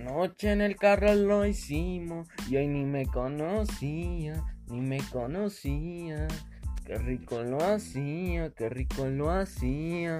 Anoche en el carro lo hicimos y hoy ni me conocía, ni me conocía. Qué rico lo hacía, qué rico lo hacía.